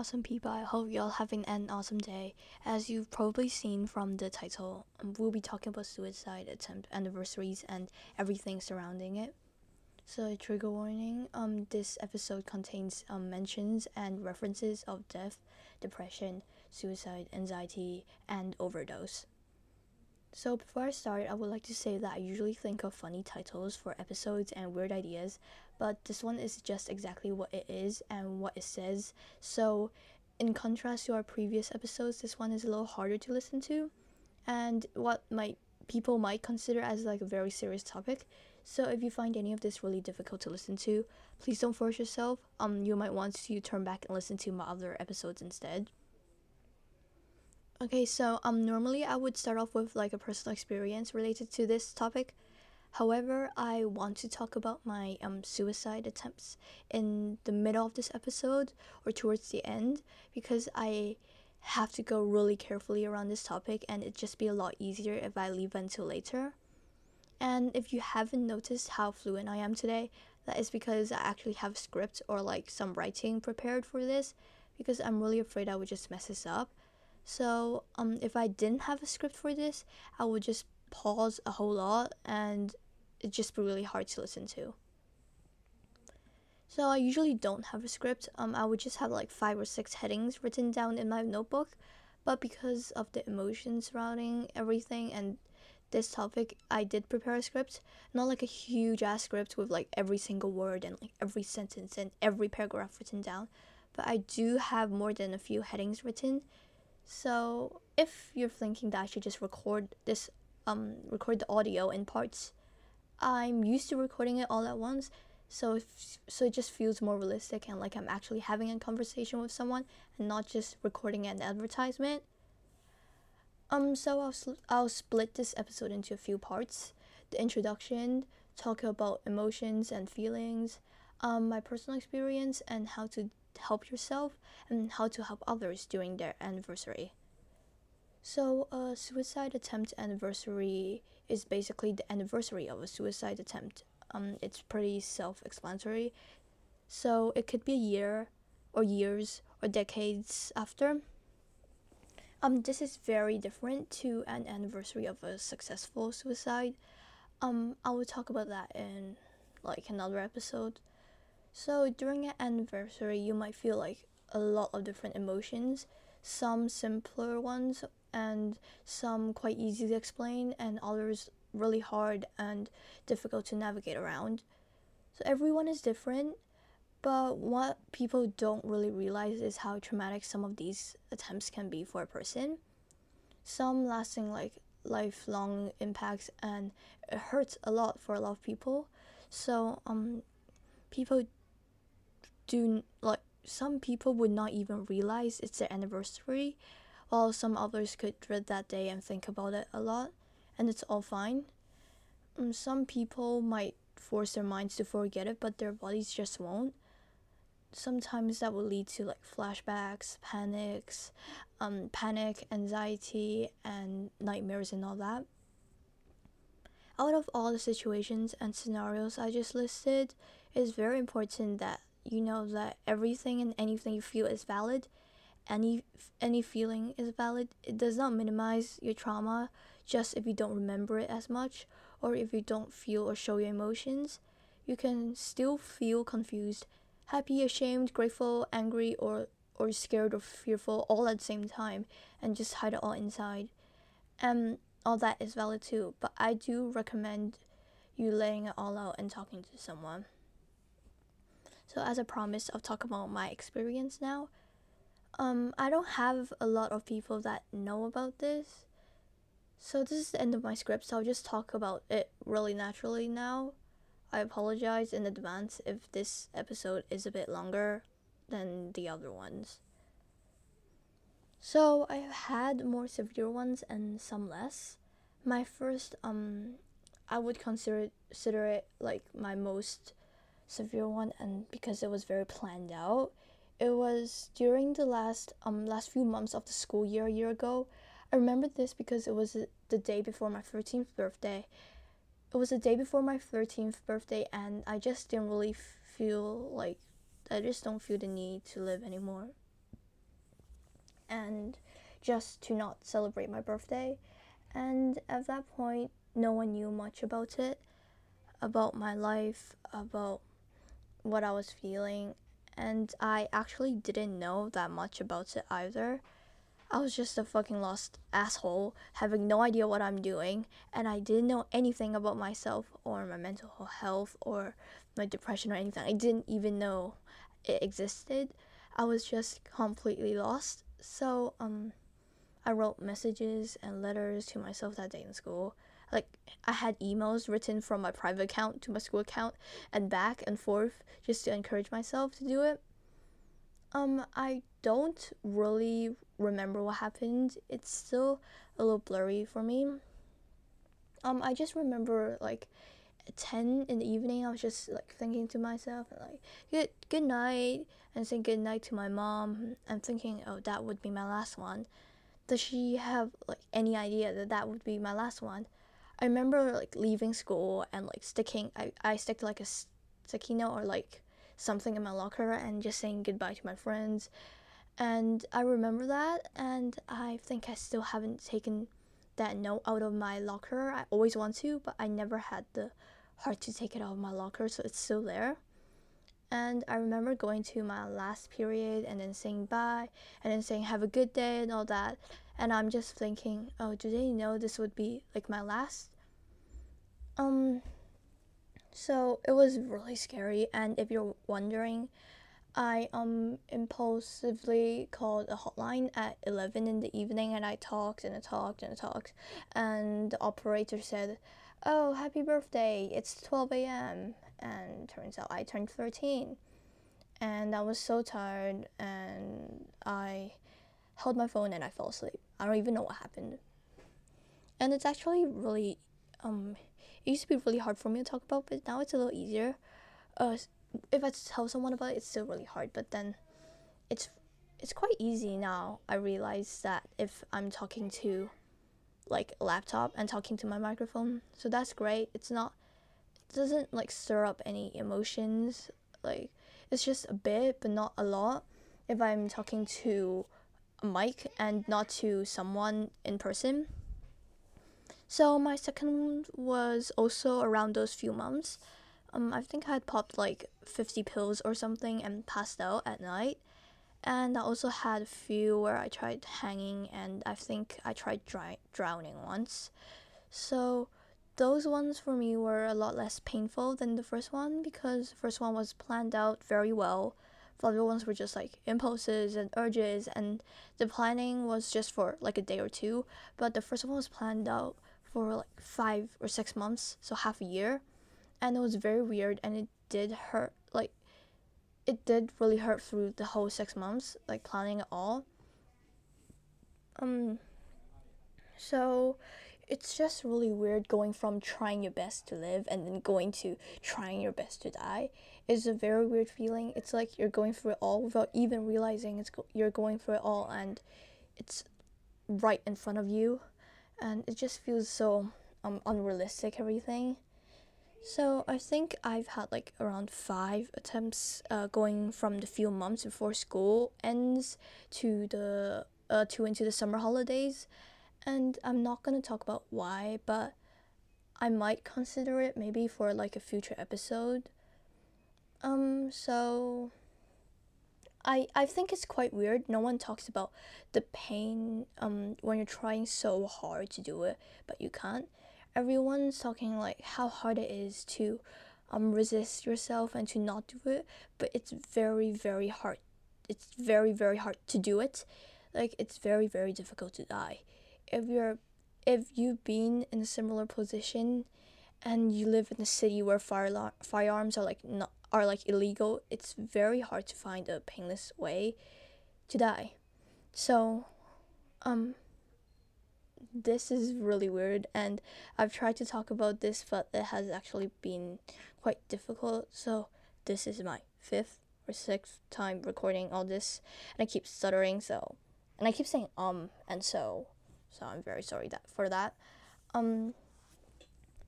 awesome people. I hope y'all having an awesome day. As you've probably seen from the title, um, we'll be talking about suicide attempt anniversaries and everything surrounding it. So, trigger warning um, this episode contains um, mentions and references of death, depression, suicide, anxiety, and overdose. So, before I start, I would like to say that I usually think of funny titles for episodes and weird ideas, but this one is just exactly what it is and what it says. So, in contrast to our previous episodes, this one is a little harder to listen to, and what might people might consider as like a very serious topic. So if you find any of this really difficult to listen to, please don't force yourself. Um, you might want to turn back and listen to my other episodes instead. Okay, so um, normally I would start off with like a personal experience related to this topic. However, I want to talk about my um, suicide attempts in the middle of this episode or towards the end because I have to go really carefully around this topic and it'd just be a lot easier if I leave until later. And if you haven't noticed how fluent I am today, that is because I actually have script or like some writing prepared for this because I'm really afraid I would just mess this up. So, um, if I didn't have a script for this, I would just pause a whole lot and it'd just be really hard to listen to. So I usually don't have a script. Um, I would just have like five or six headings written down in my notebook, but because of the emotions surrounding everything and this topic, I did prepare a script, not like a huge ass script with like every single word and like every sentence and every paragraph written down, but I do have more than a few headings written. So if you're thinking that I should just record this, um, record the audio in parts, I'm used to recording it all at once. So, if, so it just feels more realistic and like I'm actually having a conversation with someone and not just recording an advertisement. Um, so I'll, I'll split this episode into a few parts. The introduction, talk about emotions and feelings, um, my personal experience and how to help yourself and how to help others during their anniversary. So, a suicide attempt anniversary is basically the anniversary of a suicide attempt. Um, it's pretty self explanatory. So, it could be a year, or years, or decades after. Um, this is very different to an anniversary of a successful suicide. Um, I will talk about that in like another episode. So during an anniversary, you might feel like a lot of different emotions, some simpler ones and some quite easy to explain and others really hard and difficult to navigate around. So everyone is different but what people don't really realize is how traumatic some of these attempts can be for a person. Some lasting like lifelong impacts and it hurts a lot for a lot of people. So um people do like some people would not even realize it's their anniversary while some others could dread that day and think about it a lot and it's all fine. Um, some people might force their minds to forget it but their bodies just won't sometimes that will lead to like flashbacks, panics, um, panic, anxiety, and nightmares and all that. Out of all the situations and scenarios I just listed, it's very important that you know that everything and anything you feel is valid. Any any feeling is valid. It does not minimize your trauma just if you don't remember it as much or if you don't feel or show your emotions. You can still feel confused happy, ashamed, grateful, angry, or or scared or fearful all at the same time and just hide it all inside. And all that is valid too, but I do recommend you laying it all out and talking to someone. So as a promise, I'll talk about my experience now. Um, I don't have a lot of people that know about this. So this is the end of my script, so I'll just talk about it really naturally now. I apologize in advance if this episode is a bit longer than the other ones. So I've had more severe ones and some less. My first, um, I would consider it, consider it like my most severe one, and because it was very planned out. It was during the last um last few months of the school year a year ago. I remember this because it was the day before my 13th birthday, it was the day before my 13th birthday and I just didn't really feel like I just don't feel the need to live anymore. and just to not celebrate my birthday. And at that point, no one knew much about it, about my life, about what I was feeling, and I actually didn't know that much about it either. I was just a fucking lost asshole, having no idea what I'm doing, and I didn't know anything about myself or my mental health or my depression or anything. I didn't even know it existed. I was just completely lost. So, um, I wrote messages and letters to myself that day in school. Like, I had emails written from my private account to my school account and back and forth just to encourage myself to do it. Um, I don't really remember what happened. It's still a little blurry for me. Um, I just remember like at 10 in the evening, I was just like thinking to myself, like, good, good night, and saying good night to my mom, and thinking, oh, that would be my last one. Does she have like any idea that that would be my last one? I remember like leaving school and like sticking, I, I stick like a sticky note or like something in my locker and just saying goodbye to my friends. And I remember that, and I think I still haven't taken that note out of my locker. I always want to, but I never had the heart to take it out of my locker, so it's still there. And I remember going to my last period and then saying bye and then saying have a good day and all that. And I'm just thinking, oh, do they know this would be like my last? Um, so it was really scary. And if you're wondering, I um impulsively called a hotline at 11 in the evening and I talked and I talked and I talked. And the operator said, Oh, happy birthday, it's 12 a.m. And turns out I turned 13. And I was so tired and I held my phone and I fell asleep. I don't even know what happened. And it's actually really um it used to be really hard for me to talk about, but now it's a little easier. Uh, if I tell someone about it, it's still really hard. But then, it's it's quite easy now. I realize that if I'm talking to like a laptop and talking to my microphone, so that's great. It's not doesn't like stir up any emotions. Like it's just a bit, but not a lot. If I'm talking to a mic and not to someone in person. So my second was also around those few months. Um, I think I had popped like 50 pills or something and passed out at night. And I also had a few where I tried hanging and I think I tried dry- drowning once. So those ones for me were a lot less painful than the first one because the first one was planned out very well. The other ones were just like impulses and urges, and the planning was just for like a day or two. But the first one was planned out for like five or six months, so half a year. And it was very weird and it did hurt like it did really hurt through the whole six months, like planning it all. Um so it's just really weird going from trying your best to live and then going to trying your best to die. It's a very weird feeling. It's like you're going through it all without even realizing it's go- you're going through it all and it's right in front of you and it just feels so um, unrealistic everything so i think i've had like around five attempts uh, going from the few months before school ends to the uh, to into the summer holidays and i'm not going to talk about why but i might consider it maybe for like a future episode um so I, I think it's quite weird. No one talks about the pain um, when you're trying so hard to do it, but you can't. Everyone's talking like how hard it is to um, resist yourself and to not do it, but it's very, very hard. It's very, very hard to do it. Like, it's very, very difficult to die. If you're if you've been in a similar position and you live in a city where fire firearms are like not are like illegal, it's very hard to find a painless way to die. So, um, this is really weird, and I've tried to talk about this, but it has actually been quite difficult. So, this is my fifth or sixth time recording all this, and I keep stuttering, so, and I keep saying um and so, so I'm very sorry that for that. Um,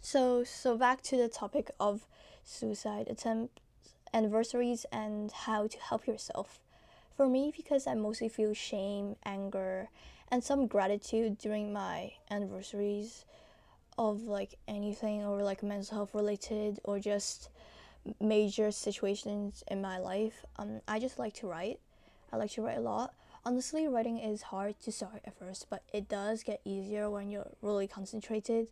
so so back to the topic of suicide attempts, anniversaries and how to help yourself. For me, because I mostly feel shame, anger, and some gratitude during my anniversaries of like anything or like mental health related or just major situations in my life. Um, I just like to write. I like to write a lot. Honestly, writing is hard to start at first, but it does get easier when you're really concentrated.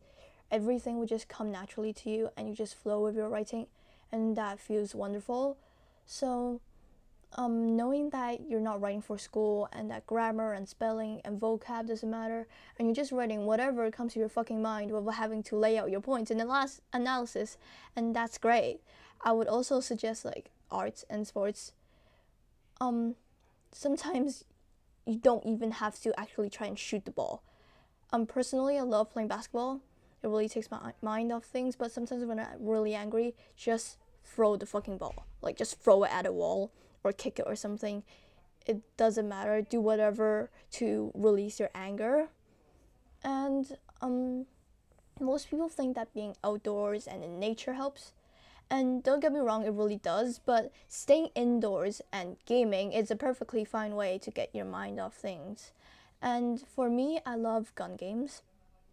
Everything will just come naturally to you and you just flow with your writing, and that feels wonderful. So, um, knowing that you're not writing for school and that grammar and spelling and vocab doesn't matter, and you're just writing whatever comes to your fucking mind without having to lay out your points in the last analysis, and that's great. I would also suggest like arts and sports. Um, sometimes you don't even have to actually try and shoot the ball. Um, personally, I love playing basketball. It really takes my mind off things, but sometimes when I'm really angry, just throw the fucking ball. Like, just throw it at a wall or kick it or something. It doesn't matter. Do whatever to release your anger. And um, most people think that being outdoors and in nature helps. And don't get me wrong, it really does, but staying indoors and gaming is a perfectly fine way to get your mind off things. And for me, I love gun games.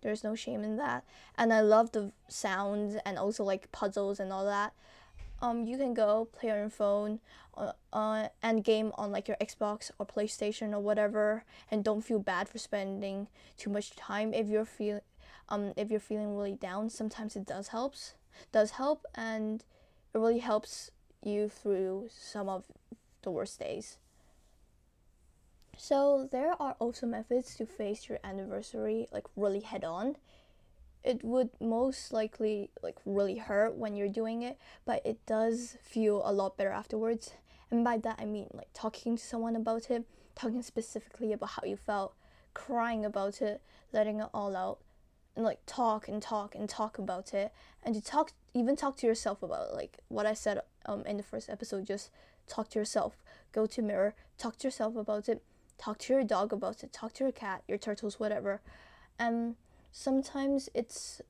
There's no shame in that. And I love the sounds and also like puzzles and all that. Um, you can go play on your phone uh, uh, and game on like your Xbox or PlayStation or whatever, and don't feel bad for spending too much time if you're feel um if you're feeling really down. Sometimes it does helps does help and it really helps you through some of the worst days. So there are also methods to face your anniversary like really head on. It would most likely like really hurt when you're doing it, but it does feel a lot better afterwards. And by that I mean like talking to someone about it, talking specifically about how you felt, crying about it, letting it all out, and like talk and talk and talk about it and to talk even talk to yourself about it. like what I said um in the first episode just talk to yourself go to mirror talk to yourself about it talk to your dog about it talk to your cat your turtles whatever and sometimes it's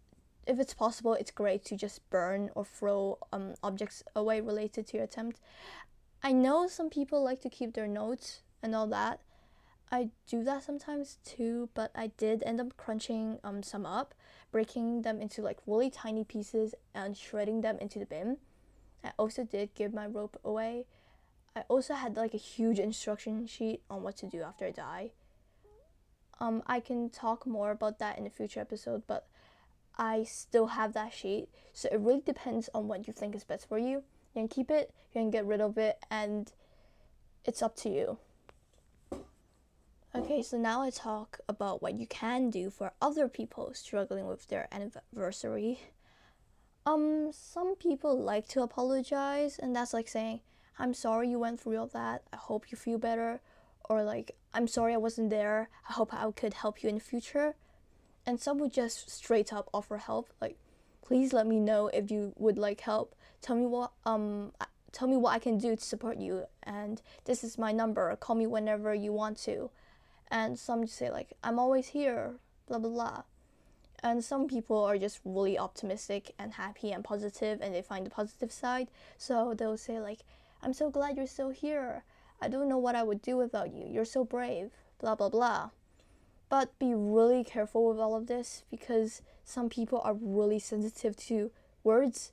if it's possible it's great to just burn or throw um, objects away related to your attempt i know some people like to keep their notes and all that I do that sometimes too, but I did end up crunching um, some up, breaking them into like really tiny pieces and shredding them into the bin. I also did give my rope away. I also had like a huge instruction sheet on what to do after I die. Um, I can talk more about that in a future episode, but I still have that sheet. So it really depends on what you think is best for you. You can keep it, you can get rid of it, and it's up to you. Okay, so now I talk about what you can do for other people struggling with their anniversary. Um, some people like to apologize, and that's like saying, I'm sorry you went through all that. I hope you feel better. Or like, I'm sorry I wasn't there. I hope I could help you in the future. And some would just straight up offer help, like, please let me know if you would like help. Tell me what um tell me what I can do to support you and this is my number. Call me whenever you want to and some just say like i'm always here blah blah blah. And some people are just really optimistic and happy and positive and they find the positive side. So they'll say like i'm so glad you're still here. I don't know what i would do without you. You're so brave blah blah blah. But be really careful with all of this because some people are really sensitive to words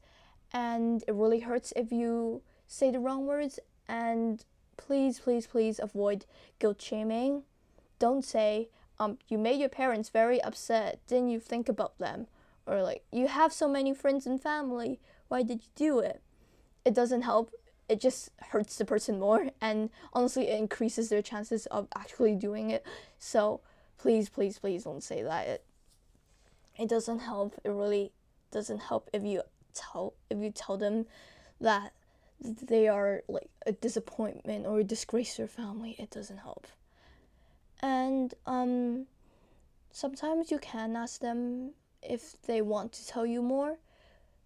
and it really hurts if you say the wrong words. And please please please avoid guilt shaming don't say, um, you made your parents very upset. Didn't you think about them? Or like, you have so many friends and family. Why did you do it? It doesn't help. It just hurts the person more. And honestly, it increases their chances of actually doing it. So please, please, please don't say that. It, it doesn't help. It really doesn't help if you tell if you tell them that they are like a disappointment or a disgrace to their family. It doesn't help and um, sometimes you can ask them if they want to tell you more.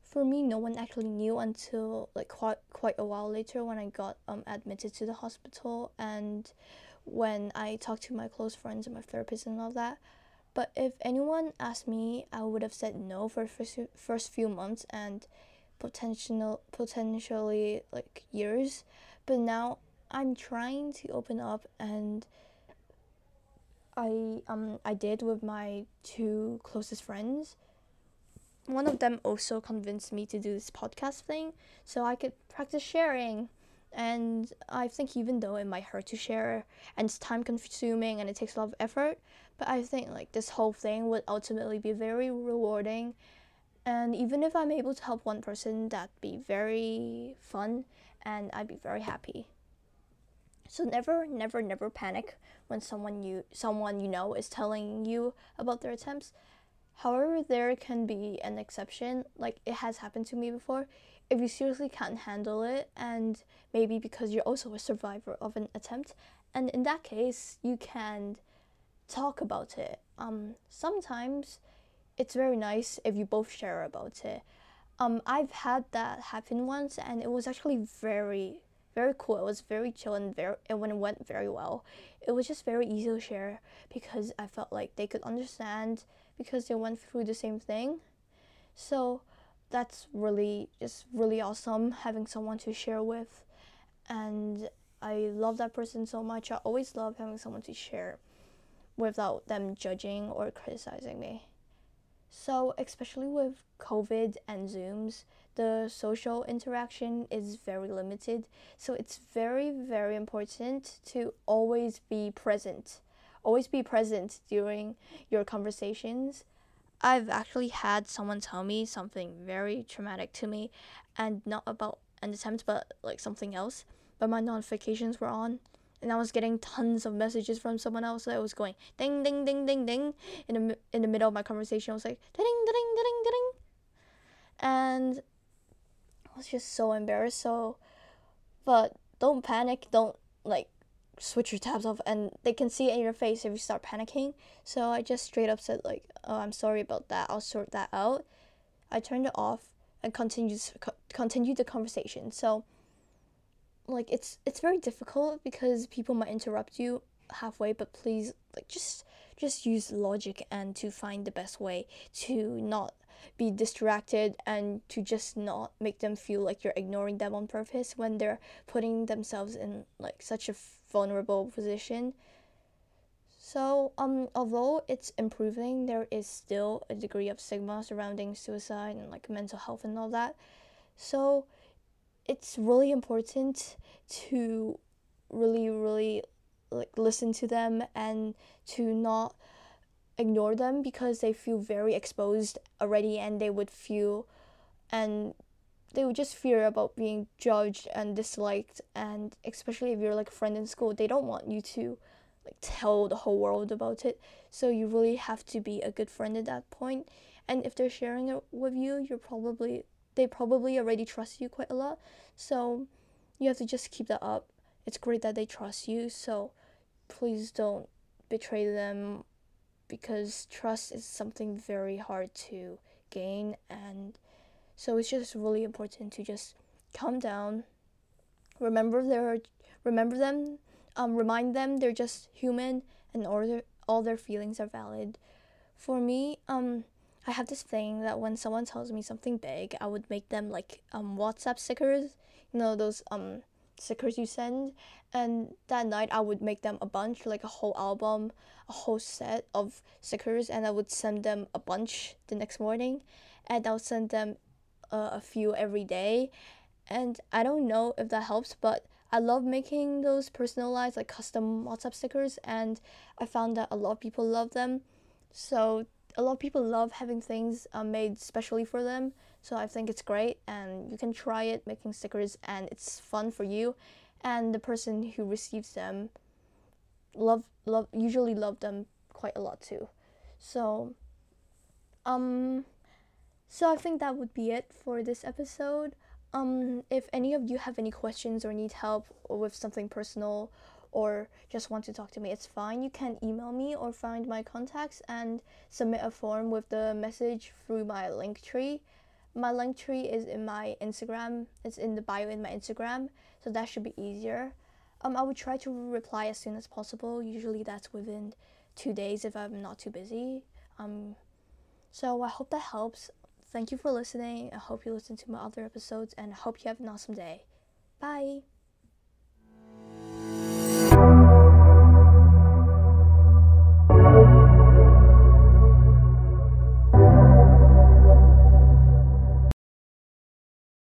For me, no one actually knew until like quite quite a while later when I got um, admitted to the hospital and when I talked to my close friends and my therapist and all that. But if anyone asked me, I would have said no for first first few months and potential potentially like years. But now I'm trying to open up and I um I did with my two closest friends. One of them also convinced me to do this podcast thing so I could practice sharing. And I think even though it might hurt to share and it's time consuming and it takes a lot of effort, but I think like this whole thing would ultimately be very rewarding. And even if I'm able to help one person, that'd be very fun and I'd be very happy. So never, never, never panic when someone you someone you know is telling you about their attempts. However, there can be an exception, like it has happened to me before. If you seriously can't handle it, and maybe because you're also a survivor of an attempt, and in that case, you can talk about it. Um, sometimes it's very nice if you both share about it. Um, I've had that happen once, and it was actually very very cool. It was very chill and very it went very well. It was just very easy to share because I felt like they could understand because they went through the same thing. So that's really just really awesome having someone to share with and I love that person so much. I always love having someone to share without them judging or criticizing me. So, especially with COVID and Zooms, the social interaction is very limited. So, it's very, very important to always be present. Always be present during your conversations. I've actually had someone tell me something very traumatic to me and not about an attempt, but like something else. But my notifications were on and I was getting tons of messages from someone else that was going ding ding ding ding ding in the in the middle of my conversation. I was like ding ding ding ding ding, and I was just so embarrassed. So, but don't panic. Don't like switch your tabs off, and they can see it in your face if you start panicking. So I just straight up said like, "Oh, I'm sorry about that. I'll sort that out." I turned it off and continued continued the conversation. So like it's it's very difficult because people might interrupt you halfway but please like just just use logic and to find the best way to not be distracted and to just not make them feel like you're ignoring them on purpose when they're putting themselves in like such a vulnerable position. So um although it's improving there is still a degree of stigma surrounding suicide and like mental health and all that. So it's really important to really really like listen to them and to not ignore them because they feel very exposed already and they would feel and they would just fear about being judged and disliked. And especially if you're like a friend in school they don't want you to like tell the whole world about it. So you really have to be a good friend at that point. And if they're sharing it with you you're probably they probably already trust you quite a lot. So you have to just keep that up. It's great that they trust you, so please don't betray them because trust is something very hard to gain and so it's just really important to just calm down remember their remember them um, remind them they're just human and all their, all their feelings are valid for me um I have this thing that when someone tells me something big, I would make them like um WhatsApp stickers, you know those um stickers you send, and that night I would make them a bunch, like a whole album, a whole set of stickers, and I would send them a bunch the next morning, and I'll send them uh, a few every day, and I don't know if that helps, but I love making those personalized like custom WhatsApp stickers, and I found that a lot of people love them, so a lot of people love having things um, made specially for them. So I think it's great, and you can try it making stickers, and it's fun for you, and the person who receives them love love usually love them quite a lot too. So, um, so I think that would be it for this episode. Um, if any of you have any questions or need help with something personal or just want to talk to me, it's fine. You can email me or find my contacts and submit a form with the message through my link tree. My link tree is in my Instagram. It's in the bio in my Instagram, so that should be easier. Um, I would try to reply as soon as possible. Usually that's within two days if I'm not too busy. Um, so I hope that helps. Thank you for listening. I hope you listen to my other episodes and I hope you have an awesome day. Bye.